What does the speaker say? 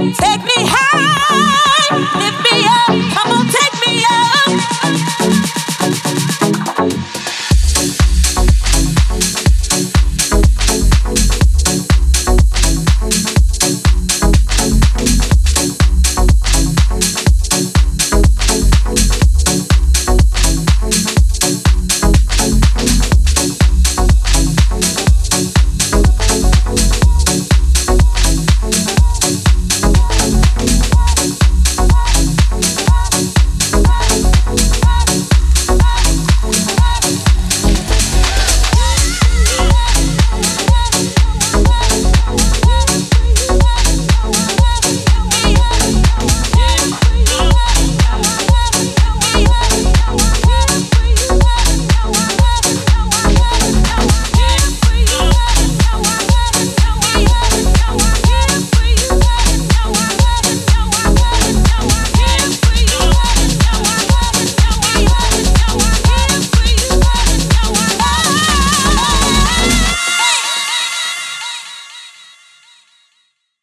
Take me home.